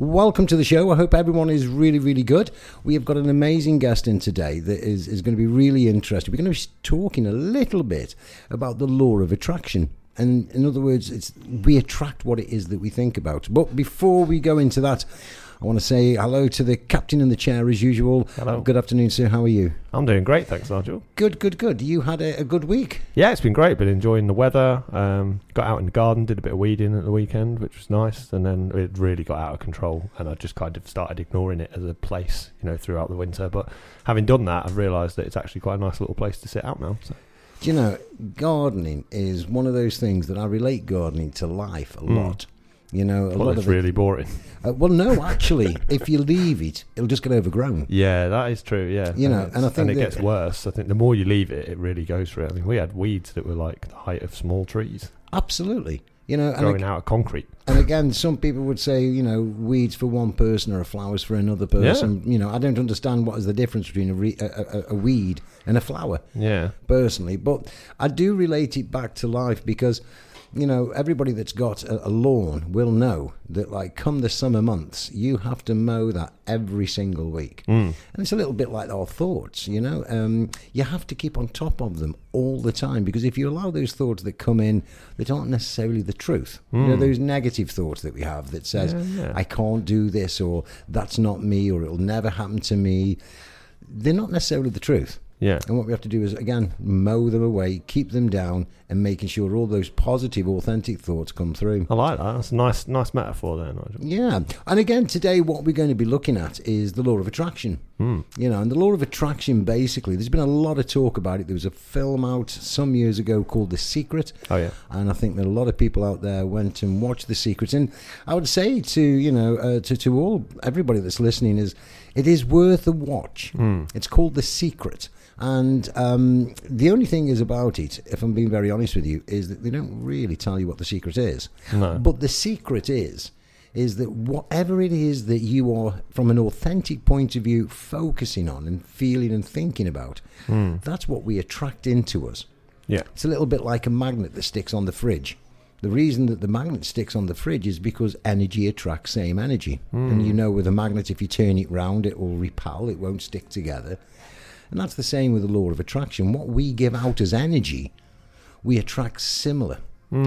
Welcome to the show. I hope everyone is really, really good. We have got an amazing guest in today that is, is going to be really interesting. We're going to be talking a little bit about the law of attraction. And in other words, it's we attract what it is that we think about. But before we go into that, I want to say hello to the captain in the chair as usual. Hello. Good afternoon, sir. How are you? I'm doing great, thanks, Nigel. Good, good, good. You had a, a good week. Yeah, it's been great. Been enjoying the weather. Um, got out in the garden, did a bit of weeding at the weekend, which was nice. And then it really got out of control, and I just kind of started ignoring it as a place, you know, throughout the winter. But having done that, I've realised that it's actually quite a nice little place to sit out now. So. Do you know, gardening is one of those things that I relate gardening to life a lot. You know, a. Well, lot of it- really boring. Uh, well, no, actually, if you leave it, it'll just get overgrown. Yeah, that is true. Yeah, You know, and I think it that- gets worse. I think the more you leave it, it really goes for it. I mean, we had weeds that were like the height of small trees Absolutely. You know, and, growing ag- out of concrete. and again, some people would say, you know, weeds for one person or flowers for another person. You know, I don't understand what is the difference between a, re- a, a, a weed and a flower. Yeah, personally, but I do relate it back to life because, you know, everybody that's got a, a lawn will know that, like, come the summer months, you have to mow that every single week. Mm. And it's a little bit like our thoughts, you know. Um, you have to keep on top of them all the time because if you allow those thoughts that come in that aren't necessarily the truth, you know, those negative thoughts that we have that says, Mm. Yeah, yeah. I can't do this or that's not me or it'll never happen to me, they're not necessarily the truth. Yeah. And what we have to do is, again, mow them away, keep them down, and making sure all those positive, authentic thoughts come through. I like that. That's a nice, nice metaphor there, Nigel. Yeah. And again, today, what we're going to be looking at is the law of attraction. Hmm. You know, and the law of attraction basically, there's been a lot of talk about it. There was a film out some years ago called The Secret. Oh yeah. And I think that a lot of people out there went and watched The Secret. And I would say to, you know, uh, to, to all, everybody that's listening is, it is worth a watch. It's called The Secret. And um, the only thing is about it, if I'm being very honest with you, is that they don't really tell you what the secret is. No. But the secret is, is that whatever it is that you are, from an authentic point of view, focusing on and feeling and thinking about, that's what we attract into us. Yeah. It's a little bit like a magnet that sticks on the fridge. The reason that the magnet sticks on the fridge is because energy attracts same energy. And you know, with a magnet, if you turn it round, it will repel, it won't stick together. And that's the same with the law of attraction. What we give out as energy, we attract similar.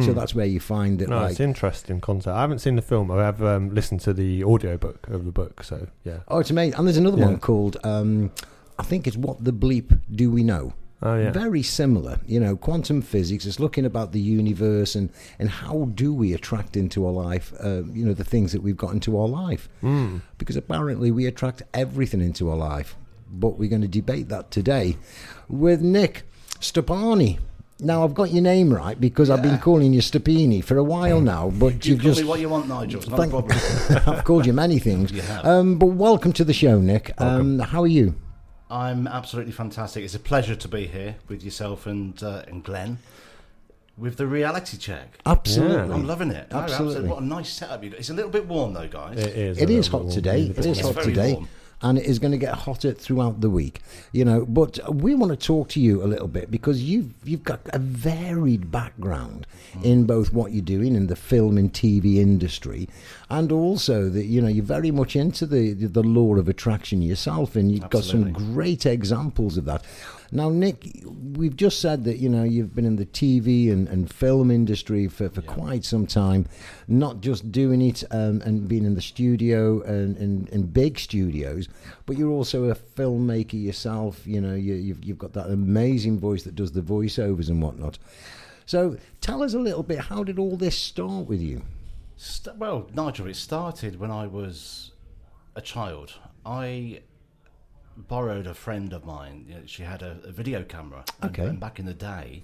So that's where you find it. No, like, it's interesting concept. I haven't seen the film. I have um, listened to the audio book of the book. So yeah. oh, it's amazing. And there's another Yeah. one called, um, I think it's What the Bleep Do We Know? Oh yeah. Very similar, you know, quantum physics is looking about the universe and, and how do we attract into our life, uh, you know, the things that we've got into our life. Mm. Because apparently we attract everything into our life. But we're going to debate that today with Nick Stoppani. Now, I've got your name right because I've been calling you Stepini for a while now, but You you've call just. me what you want, Nigel. It's not Thank- a problem. I've called you many things. You have. Um, but welcome to the show, Nick. Um, how are you? I'm absolutely fantastic. It's a pleasure to be here with yourself and uh, and Glen with the reality check. Absolutely. I'm loving it. No, Absolutely. What a nice setup you got. It's a little bit warm though, guys. It is. It a is little hot bit today. warm. It is hot today. warm. And it is going to get hotter throughout the week, you know. But we want to talk to you a little bit because you've you've got a varied background Mm. in both what you're doing in the film and TV industry, and also that you know you're very much into the the law of attraction yourself, and you've got some great examples of that. Now, Nick, we've just said that you know you've been in the TV and, and film industry for, for quite some time, not just doing it um, and being in the studio and in, in big studios, but you're also a filmmaker yourself. You know, you, you've you've got that amazing voice that does the voiceovers and whatnot. So, tell us a little bit. How did all this start with you? St- well, Nigel, it started when I was a child. I borrowed a friend of mine. You know, she had a, a video camera. And, Okay. And back in the day,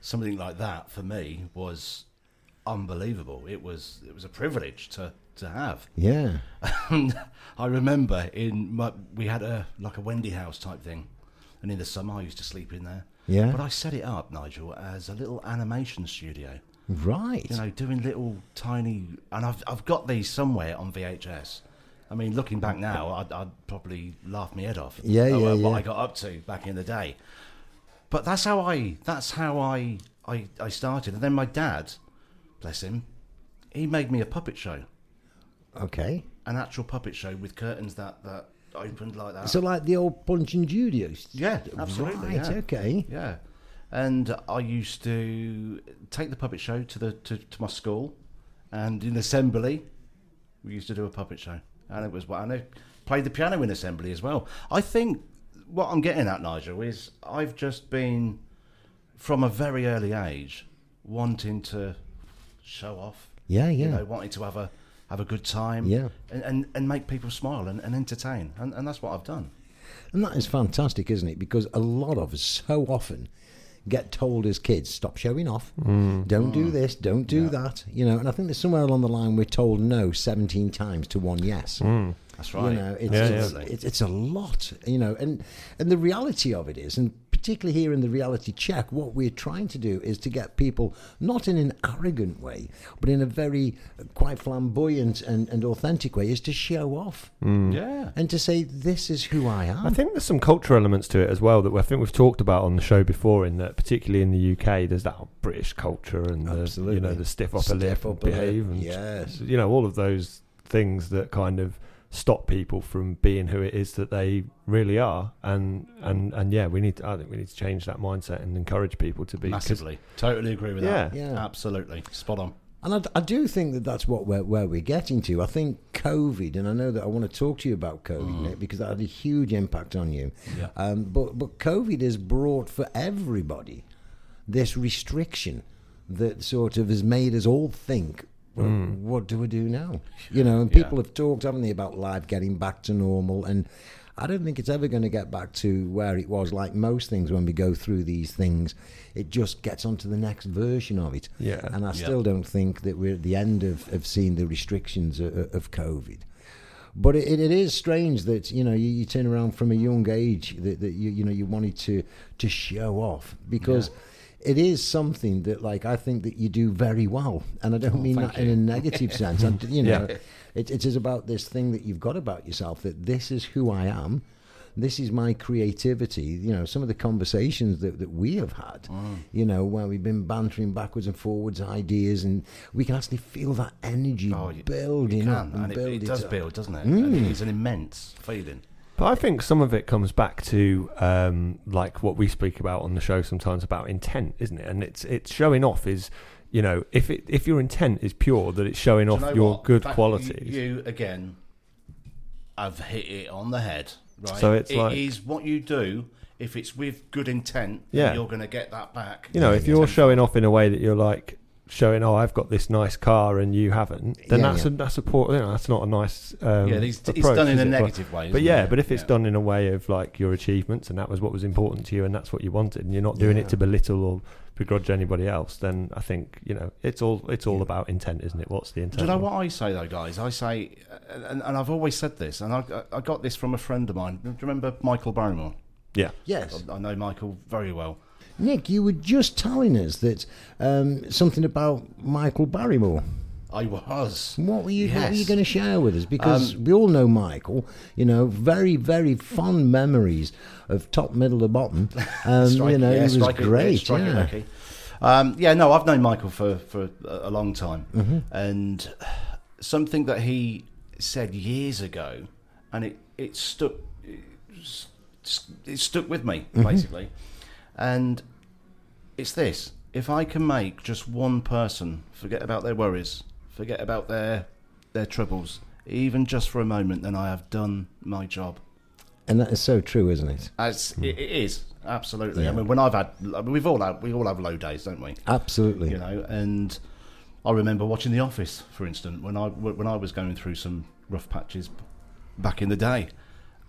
something like that for me was unbelievable. It was it was a privilege to to have. Yeah. And I remember in my, we had a like a Wendy house type thing, and in the summer I used to sleep in there. Yeah. But I set it up, Nigel, as a little animation studio. Right. You know, doing little tiny, and I've I've got these somewhere on VHS. I mean, looking back now, I'd, I'd probably laugh my head off. Yeah, yeah, What yeah. I got up to back in the day. But that's how I. That's how I. I, I started, and then my dad, bless him, he made me a puppet show. okay. an actual puppet show with curtains that that opened like that. So like the old Punch and Judy. used- yeah, absolutely. Right. yeah. Okay. Yeah, and I used to take the puppet show to the to, to my school, and in assembly, we used to do a puppet show, and it was and I played the piano in assembly as well. I think what I'm getting at, Nigel, is I've just been from a very early age wanting to show off. Yeah. Yeah. You know, wanting to have a have a good time. Yeah. and and, and make people smile and, and entertain, and, and that's what I've done. And that is fantastic, isn't it? Because a lot of us so often get told as kids, stop showing off, mm. don't do mm. this, don't do that, you know. And I think there's somewhere along the line we're told no 17 times to one yes. Mm. That's right. You know, it's, Yeah, it's, yeah. it's, it's a lot, you know, and and the reality of it is, and particularly here in the reality check, what we're trying to do is to get people not in an arrogant way, but in a very uh, quite flamboyant and, and authentic way, is to show off Yeah. and to say this is who I am. I think there's some cultural elements to it as well that I think we've talked about on the show before. In that, particularly in the UK, there's that British culture and the you know the stiff upper lip, Stiff and upper lip, behave, and yes. you know all of those things that kind of stop people from being who it is that they really are. And and and yeah, we need. To, I think we need to change that mindset and encourage people to be Massively. Totally agree with that. Yeah. Yeah. Absolutely. Spot on. And I, I do think that that's what we're, where we're getting to. I think COVID, and I know that I want to talk to you about COVID, Nick, because that had a huge impact on you. Yeah. Um, but, but COVID has brought for everybody this restriction that sort of has made us all think, well, hmm. what do we do now? You know, and Yeah. people have talked, haven't they, about life getting back to normal. And I don't think it's ever going to get back to where it was. Like most things, when we go through these things, it just gets onto the next version of it. Yeah. And I Yeah. still don't think that we're at the end of, of seeing the restrictions of, of COVID. But it, it is strange that you know you, you turn around from a young age that, that you you know you wanted to to show off because it is something that like I think that you do very well, and I don't mean Oh, thank that in a negative sense. And, you know, Yeah. it, it is about this thing that you've got about yourself that this is who I am. This is my creativity. You know, some of the conversations that, that we have had, Mm. you know, where we've been bantering backwards and forwards ideas, and we can actually feel that energy Oh, you- building you up and, and it, build it does up. build, doesn't it? Mm. It's an immense feeling. But I think some of it comes back to um, like what we speak about on the show sometimes about intent, isn't it? And it's it's showing off is, you know, if it if your intent is pure, that it's showing off you know your what? good qualities. You, you, again, have hit it on the head. Right? So it's It like- is what you do. If it's with good intent, Yeah. you're going to get that back. you know, if you're showing off in a way that you're like showing, oh, I've got this nice car and you haven't, then Yeah, that's yeah. a that's a poor, you know, that's not a nice. Um, yeah, it's, it's done in a it? Negative way. But yeah, it? but if it's Yeah. done in a way of like your achievements and that was what was important to you and that's what you wanted and you're not doing Yeah. it to belittle or begrudge anybody else, then I think you know it's all it's all Yeah. about intent, isn't it? What's the intent? Do you know what I say though, guys? I say, and, and I've always said this, and I, I got this from a friend of mine. Do you remember Michael Barrymore? Yeah, Yes, I know Michael very well. Nick, you were just telling us that um, something about Michael Barrymore. I was. What were you What were you going to share with us? Because we all know Michael. You know, very very fond memories of top, middle, to bottom. Um, Strike- you know, yeah, he was great. it yeah. lucky. Um, yeah, no, I've known Michael for, for a long time, Mm-hmm. and something that he said years ago, and it it stuck it stuck with me Mm-hmm. basically, and it's this: if I can make just one person forget about their worries, forget about their their troubles, even just for a moment, then I have done my job. And that is so true, isn't it? As hmm. it, it is absolutely. Yeah. I mean, when I've had, I mean, we've all had, we all have low days, don't we? Absolutely. You know, and I remember watching The Office, for instance, when I when I was going through some rough patches back in the day,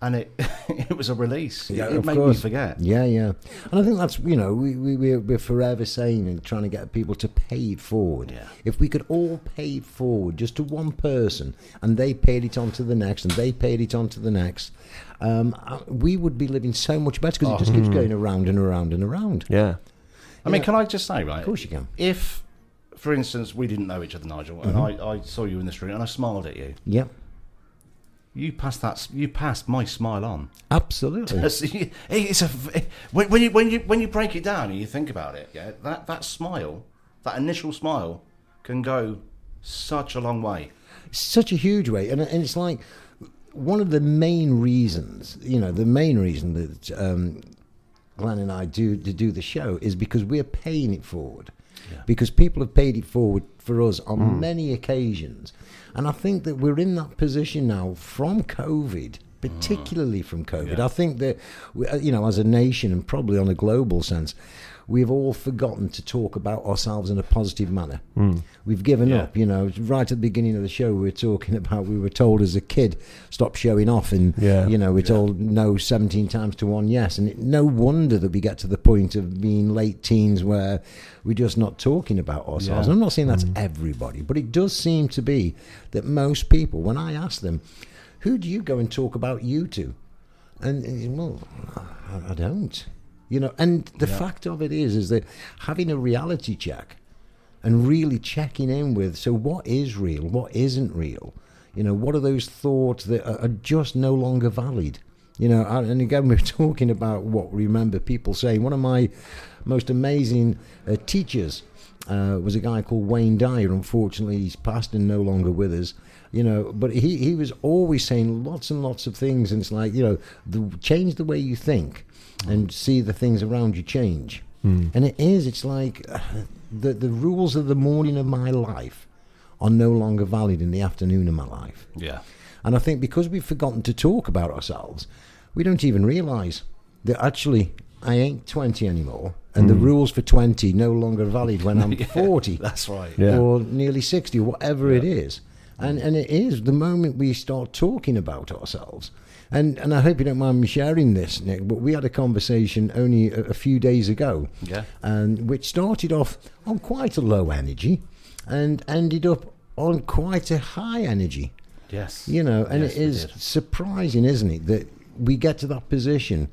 and it it was a release. Yeah, it of made course. me forget. Yeah, yeah. And I think that's, you know, we, we, we're, we're forever saying and trying to get people to pay it forward. Yeah. If we could all pay it forward just to one person and they paid it on to the next and they paid it on to the next, um, uh, we would be living so much better because it just keeps going around and around and around. yeah, I mean, can I just say, right? Of course you can. If, for instance, we didn't know each other, Nigel, and I, I saw you in the street and I smiled at you, Yep. You passed that. You passed my smile on. Absolutely. it's a when, when you when you when you break it down and you think about it, yeah, that that smile, that initial smile, can go such a long way. such a huge way, and, and it's like one of the main reasons, you know, the main reason that um, Glen and I do to do the show is because we're paying it forward. Yeah. Because people have paid it forward for us on hmm. many occasions. And I think that we're in that position now from COVID, particularly from COVID. Yeah. I think that, uh, you know, as a nation and probably on a global sense, we've all forgotten to talk about ourselves in a positive manner. We've given Yeah. up, you know, right at the beginning of the show, we were talking about, we were told as a kid, stop showing off. And, Yeah. you know, we're told no 17 times to one yes. And it, no wonder that we get to the point of being late teens where we're just not talking about ourselves. Yeah. I'm not saying that's everybody, but it does seem to be that most people, when I ask them, who do you go and talk about you to? And, uh, well, I, don't. You know, and the Yeah. fact of it is, is that having a reality check and really checking in with, so what is real, what isn't real? You know, what are those thoughts that are, just no longer valid? You know, and again, we're talking about what we remember people saying. One of my most amazing uh, teachers uh, was a guy called Wayne Dyer. Unfortunately, he's passed and no longer with us. You know, but he, he was always saying lots and lots of things, and it's like you know, the, change the way you think, and see the things around you change. And it is. It's like uh, the the rules of the morning of my life are no longer valid in the afternoon of my life. Yeah. And I think because we've forgotten to talk about ourselves, we don't even realise that actually I ain't 20 anymore, and the rules for 20 no longer valid when I'm 40 That's right. Yeah. or nearly 60 or whatever it is. And, and it is the moment we start talking about ourselves. And, and I hope you don't mind me sharing this, Nick, but we had a conversation only a, a few days ago Yeah. and which started off on quite a low energy and ended up on quite a high energy. Yes. You know, and Yes, it is surprising, isn't it, that we get to that position.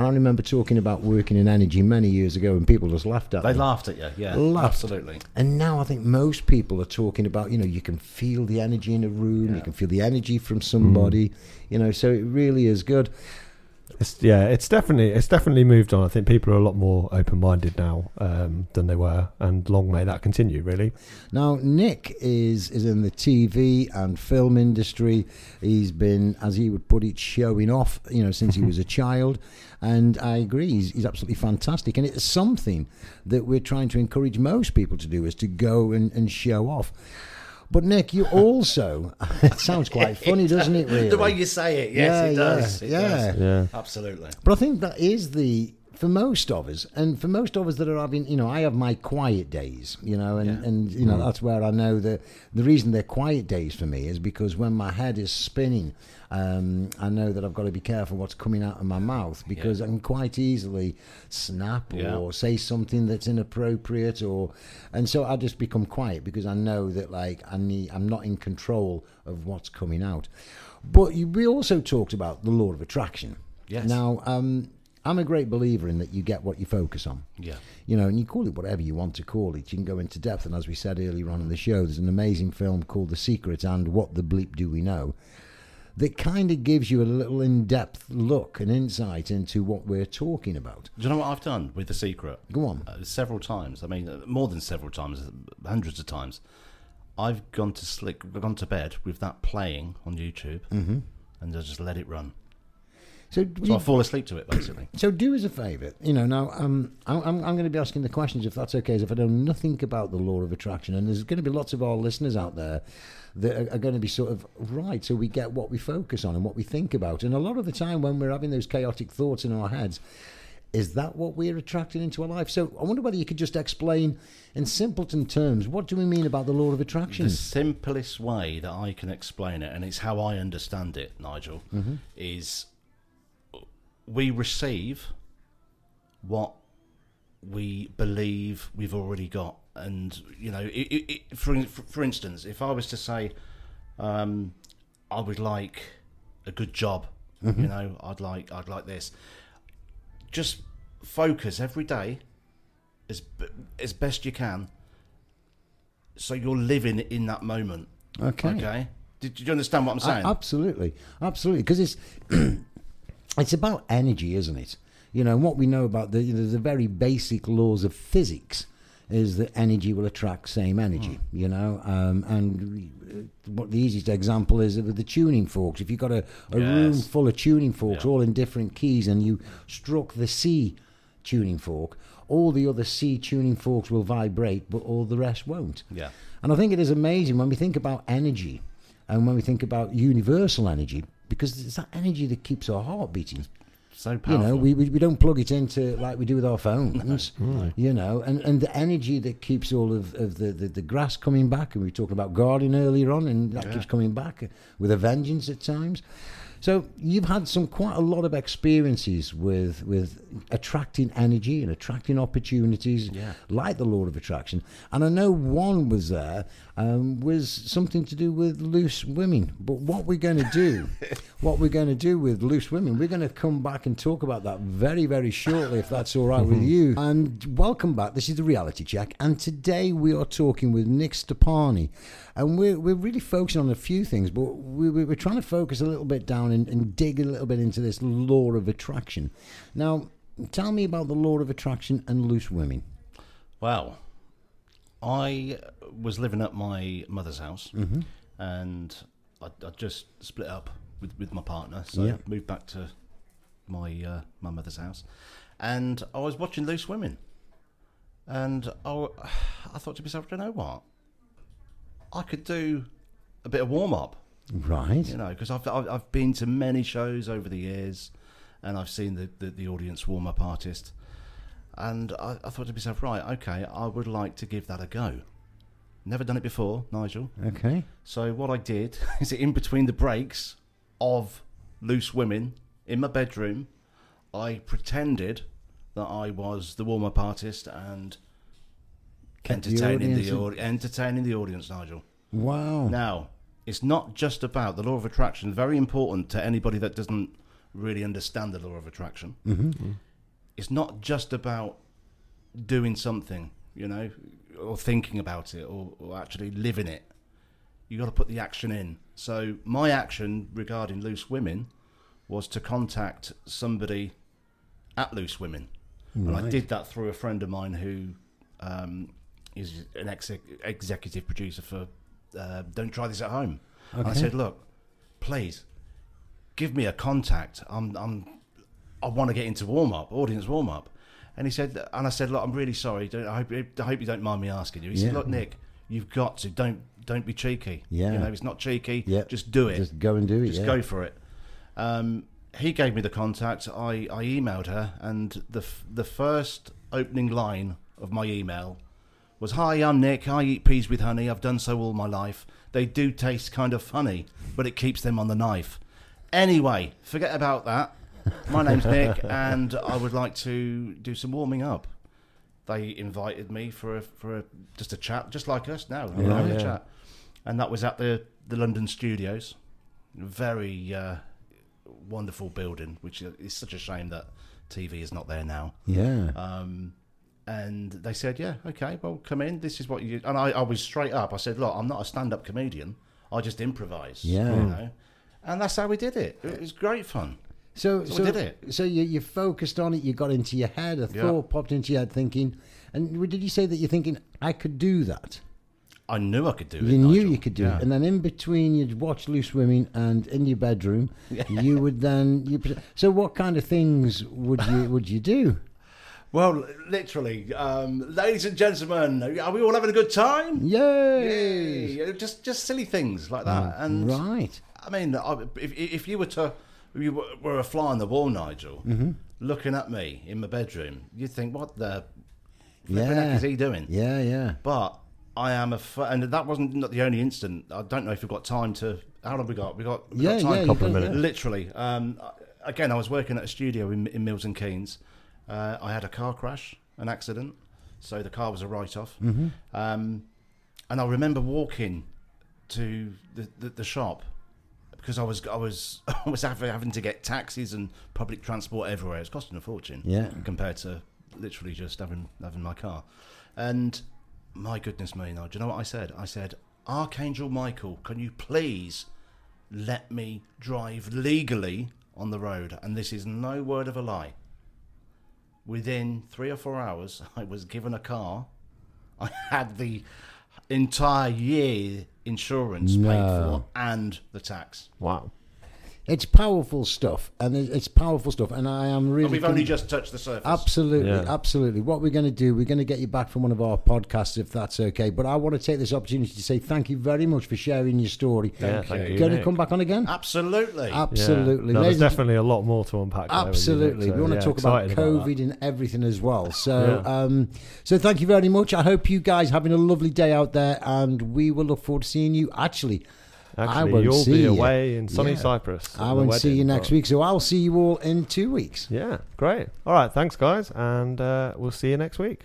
And I remember talking about working in energy many years ago, and people just laughed at They me. laughed at you. Yeah. Laughed. Absolutely. And now I think most people are talking about, you know, you can feel the energy in a room, you can feel the energy from somebody, mm. you know, so it really is good. It's, yeah, it's definitely it's definitely moved on. I think people are a lot more open minded now um, than they were, and long may that continue. Really, Now, Nick is is in the TV and film industry. He's been, as he would put it, showing off, you know, since he was a child. And I agree, he's, he's absolutely fantastic. And it's something that we're trying to encourage most people to do is to go and, and show off. But Nick, you also, it sounds quite funny, doesn't it, really? The way you say it, yes, Yeah, it does. yeah, It yeah. does. yeah, Absolutely. But I think that is the for most of us, and for most of us that are having, you know, I have my quiet days, you know, and Yeah. and you know that's where I know that the reason they're quiet days for me is because when my head is spinning, um, I know that I've got to be careful what's coming out of my mouth because I can quite easily snap Yeah. or say something that's inappropriate, or and so I just become quiet because I know that like I need, I'm not in control of what's coming out. But you, we also talked about the law of attraction. Yes. Now, um, I'm a great believer in that you get what you focus on. Yeah. You know, and you call it whatever you want to call it. You can go into depth. And as we said earlier on in the show, there's an amazing film called The Secret and What the Bleep Do We Know that kind of gives you a little in depth look and insight into what we're talking about. Do you know what I've done with The Secret? Go on. Uh, several times. I mean, uh, more than several times, hundreds of times. I've gone to sleep, gone to bed with that playing on YouTube, Mm-hmm. and I just let it run. So, So you- I fall asleep to it, basically. So do us a favour, you know. Now, um, I'm, I'm, I'm going to be asking the questions if that's okay. As if I know nothing about the law of attraction, and there's going to be lots of our listeners out there that are, are going to be sort of right. So we get what we focus on and what we think about, and a lot of the time when we're having those chaotic thoughts in our heads, is that what we're attracting into our life? So I wonder whether you could just explain in simpleton terms what do we mean about the law of attraction? The simplest way that I can explain it, and it's how I understand it, Nigel, Mm-hmm. is we receive what we believe we've already got. And, you know, it, it, it, for, for instance, if I was to say, um, I would like a good job, you know, I'd like, I'd like this. Just focus every day as, as best you can so you're living in that moment. Okay. Okay. Did, did you understand what I'm saying? Absolutely, absolutely, because it's it's about energy, isn't it? You know, what we know about the you know, the very basic laws of physics is that energy will attract same energy, you know. Um, and uh, what the easiest example is with the tuning forks. If you've got a, a room full of tuning forks, Yeah. all in different keys, and you struck the C tuning fork, all the other C tuning forks will vibrate, but all the rest won't. Yeah. And I think it is amazing when we think about energy and when we think about universal energy, because it's that energy that keeps our heart beating. So You know, we, we, we don't plug it into like we do with our phones, you know, and, and the energy that keeps all of, of the, the, the grass coming back, and we were talking about gardening earlier on, and that Yeah. keeps coming back with a vengeance at times. So you've had some quite a lot of experiences with with attracting energy and attracting opportunities, Yeah. like the law of attraction. And I know one was there um, was something to do with loose women. But what we're going to do, what we're going to do with loose women, we're going to come back and talk about that very very shortly, if that's all right with you. And welcome back. This is the reality check, and today we are talking with Nick Stoppani, and we're we're really focusing on a few things, but we, we- we're trying to focus a little bit down and, and dig a little bit into this law of attraction. Now, tell me about the law of attraction and loose women. Well, I was living at my mother's house, Mm-hmm. and I, I just split up with, with my partner, so Yeah. moved back to my uh, my mother's house, and I was watching Loose Women, and I, I thought to myself, "Do you know what? I could do a bit of warm up, Right. you know, because I've, I've I've been to many shows over the years, and I've seen the the, the audience warm up artist, and I, I thought to myself, right, okay, I would like to give that a go. Never done it before, Nigel. Okay. So what I did is in between the breaks of Loose Women in my bedroom, I pretended that I was the warm up artist and Kept the entertaining audience the, in- entertaining the audience, Nigel. Wow. Now, it's not just about the law of attraction. Very important to anybody that doesn't really understand the law of attraction. Mm-hmm. It's not just about doing something, you know, or thinking about it, or, or actually living it. You got to put the action in. So my action regarding loose women was to contact somebody at Loose Women, and I did that through a friend of mine who um, is an ex- executive producer for uh, Don't Try This at Home. And I said, look, please give me a contact. I'm, I'm, I want to get into warm up, audience warm up. And he said, and I said, look, I'm really sorry. Don't, I, hope, I hope you don't mind me asking you. He Yeah. said, look, Nick, you've got to don't don't be cheeky. Yeah. you know, it's not cheeky. Yeah. just do it. Just go and do it. Just yeah. go for it. Um, he gave me the contact. I, I emailed her, and the f- the first opening line of my email was, "Hi, I'm Nick. I eat peas with honey. I've done so all my life. They do taste kind of funny, but it keeps them on the knife." Anyway, forget about that. My name's Nick, and I would like to do some warming up. They invited me for a, for a, just a chat, just like us now, know, Yeah. a Yeah. chat, and that was at the the London studios. Very uh, wonderful building, which is such a shame that TV is not there now. Yeah. Um, and they said, "Yeah, okay, well, come in. This is what you." And I, I was straight up. I said, "Look, I'm not a stand-up comedian. I just improvise." Yeah. you know. And that's how we did it. It was great fun. So, So so, did it. so you, you focused on it. You got into your head. A Yeah. thought popped into your head, thinking. And did you say that you're thinking I could do that? I knew I could do it. You knew Nigel. you could do Yeah. it, and then in between you'd watch Loose Women, and in your bedroom, you would then. You, so, what kind of things would you would you do? Well, literally, um, ladies and gentlemen, are we all having a good time? Yay! Yay! Just, just silly things like that. and right. I mean, if if you were to, you were- were a fly on the wall, Nigel, Mm-hmm. looking at me in my bedroom, you'd think, what the flipping Yeah. heck is he doing? Yeah, yeah. But I am a, and that wasn't not the only incident. I don't know if we've got time to. How long have we got? We got, we Yeah, got time. yeah, Couple of you got- minutes. Literally. Um, again, I was working at a studio in, in Milton Keynes. Uh, I had a car crash, an accident, so the car was a write-off. Mm-hmm. Um, and I remember walking to the, the, the shop because I was I was I was having having to get taxis and public transport everywhere. It's costing a fortune Yeah. compared to literally just having having my car. And my goodness me, now do you know what I said? I said, Archangel Michael, can you please let me drive legally on the road? And this is no word of a lie. Within three or four hours, I was given a car I had the entire year insurance paid for and the tax. Wow. It's powerful stuff, and it's powerful stuff, and I am really. And we've only just touched the surface. Absolutely, Yeah. absolutely. What we're going to do, we're going to get you back from one of our podcasts if that's okay. But I want to take this opportunity to say thank you very much for sharing your story. Yeah, thank you. Going to come back on again? Absolutely. Yeah. Absolutely. No, there's definitely a lot more to unpack. there with Absolutely. so, we want yeah, to talk about excited that. COVID and everything as well. So, Yeah. um, so thank you very much. I hope you guys having a lovely day out there, and we will look forward to seeing you. Actually, I Actually, you'll be you. away in sunny Yeah. Cyprus. I won't see you next but- week. So I'll see you all in two weeks. Yeah, great. All right, thanks, guys, and uh, we'll see you next week.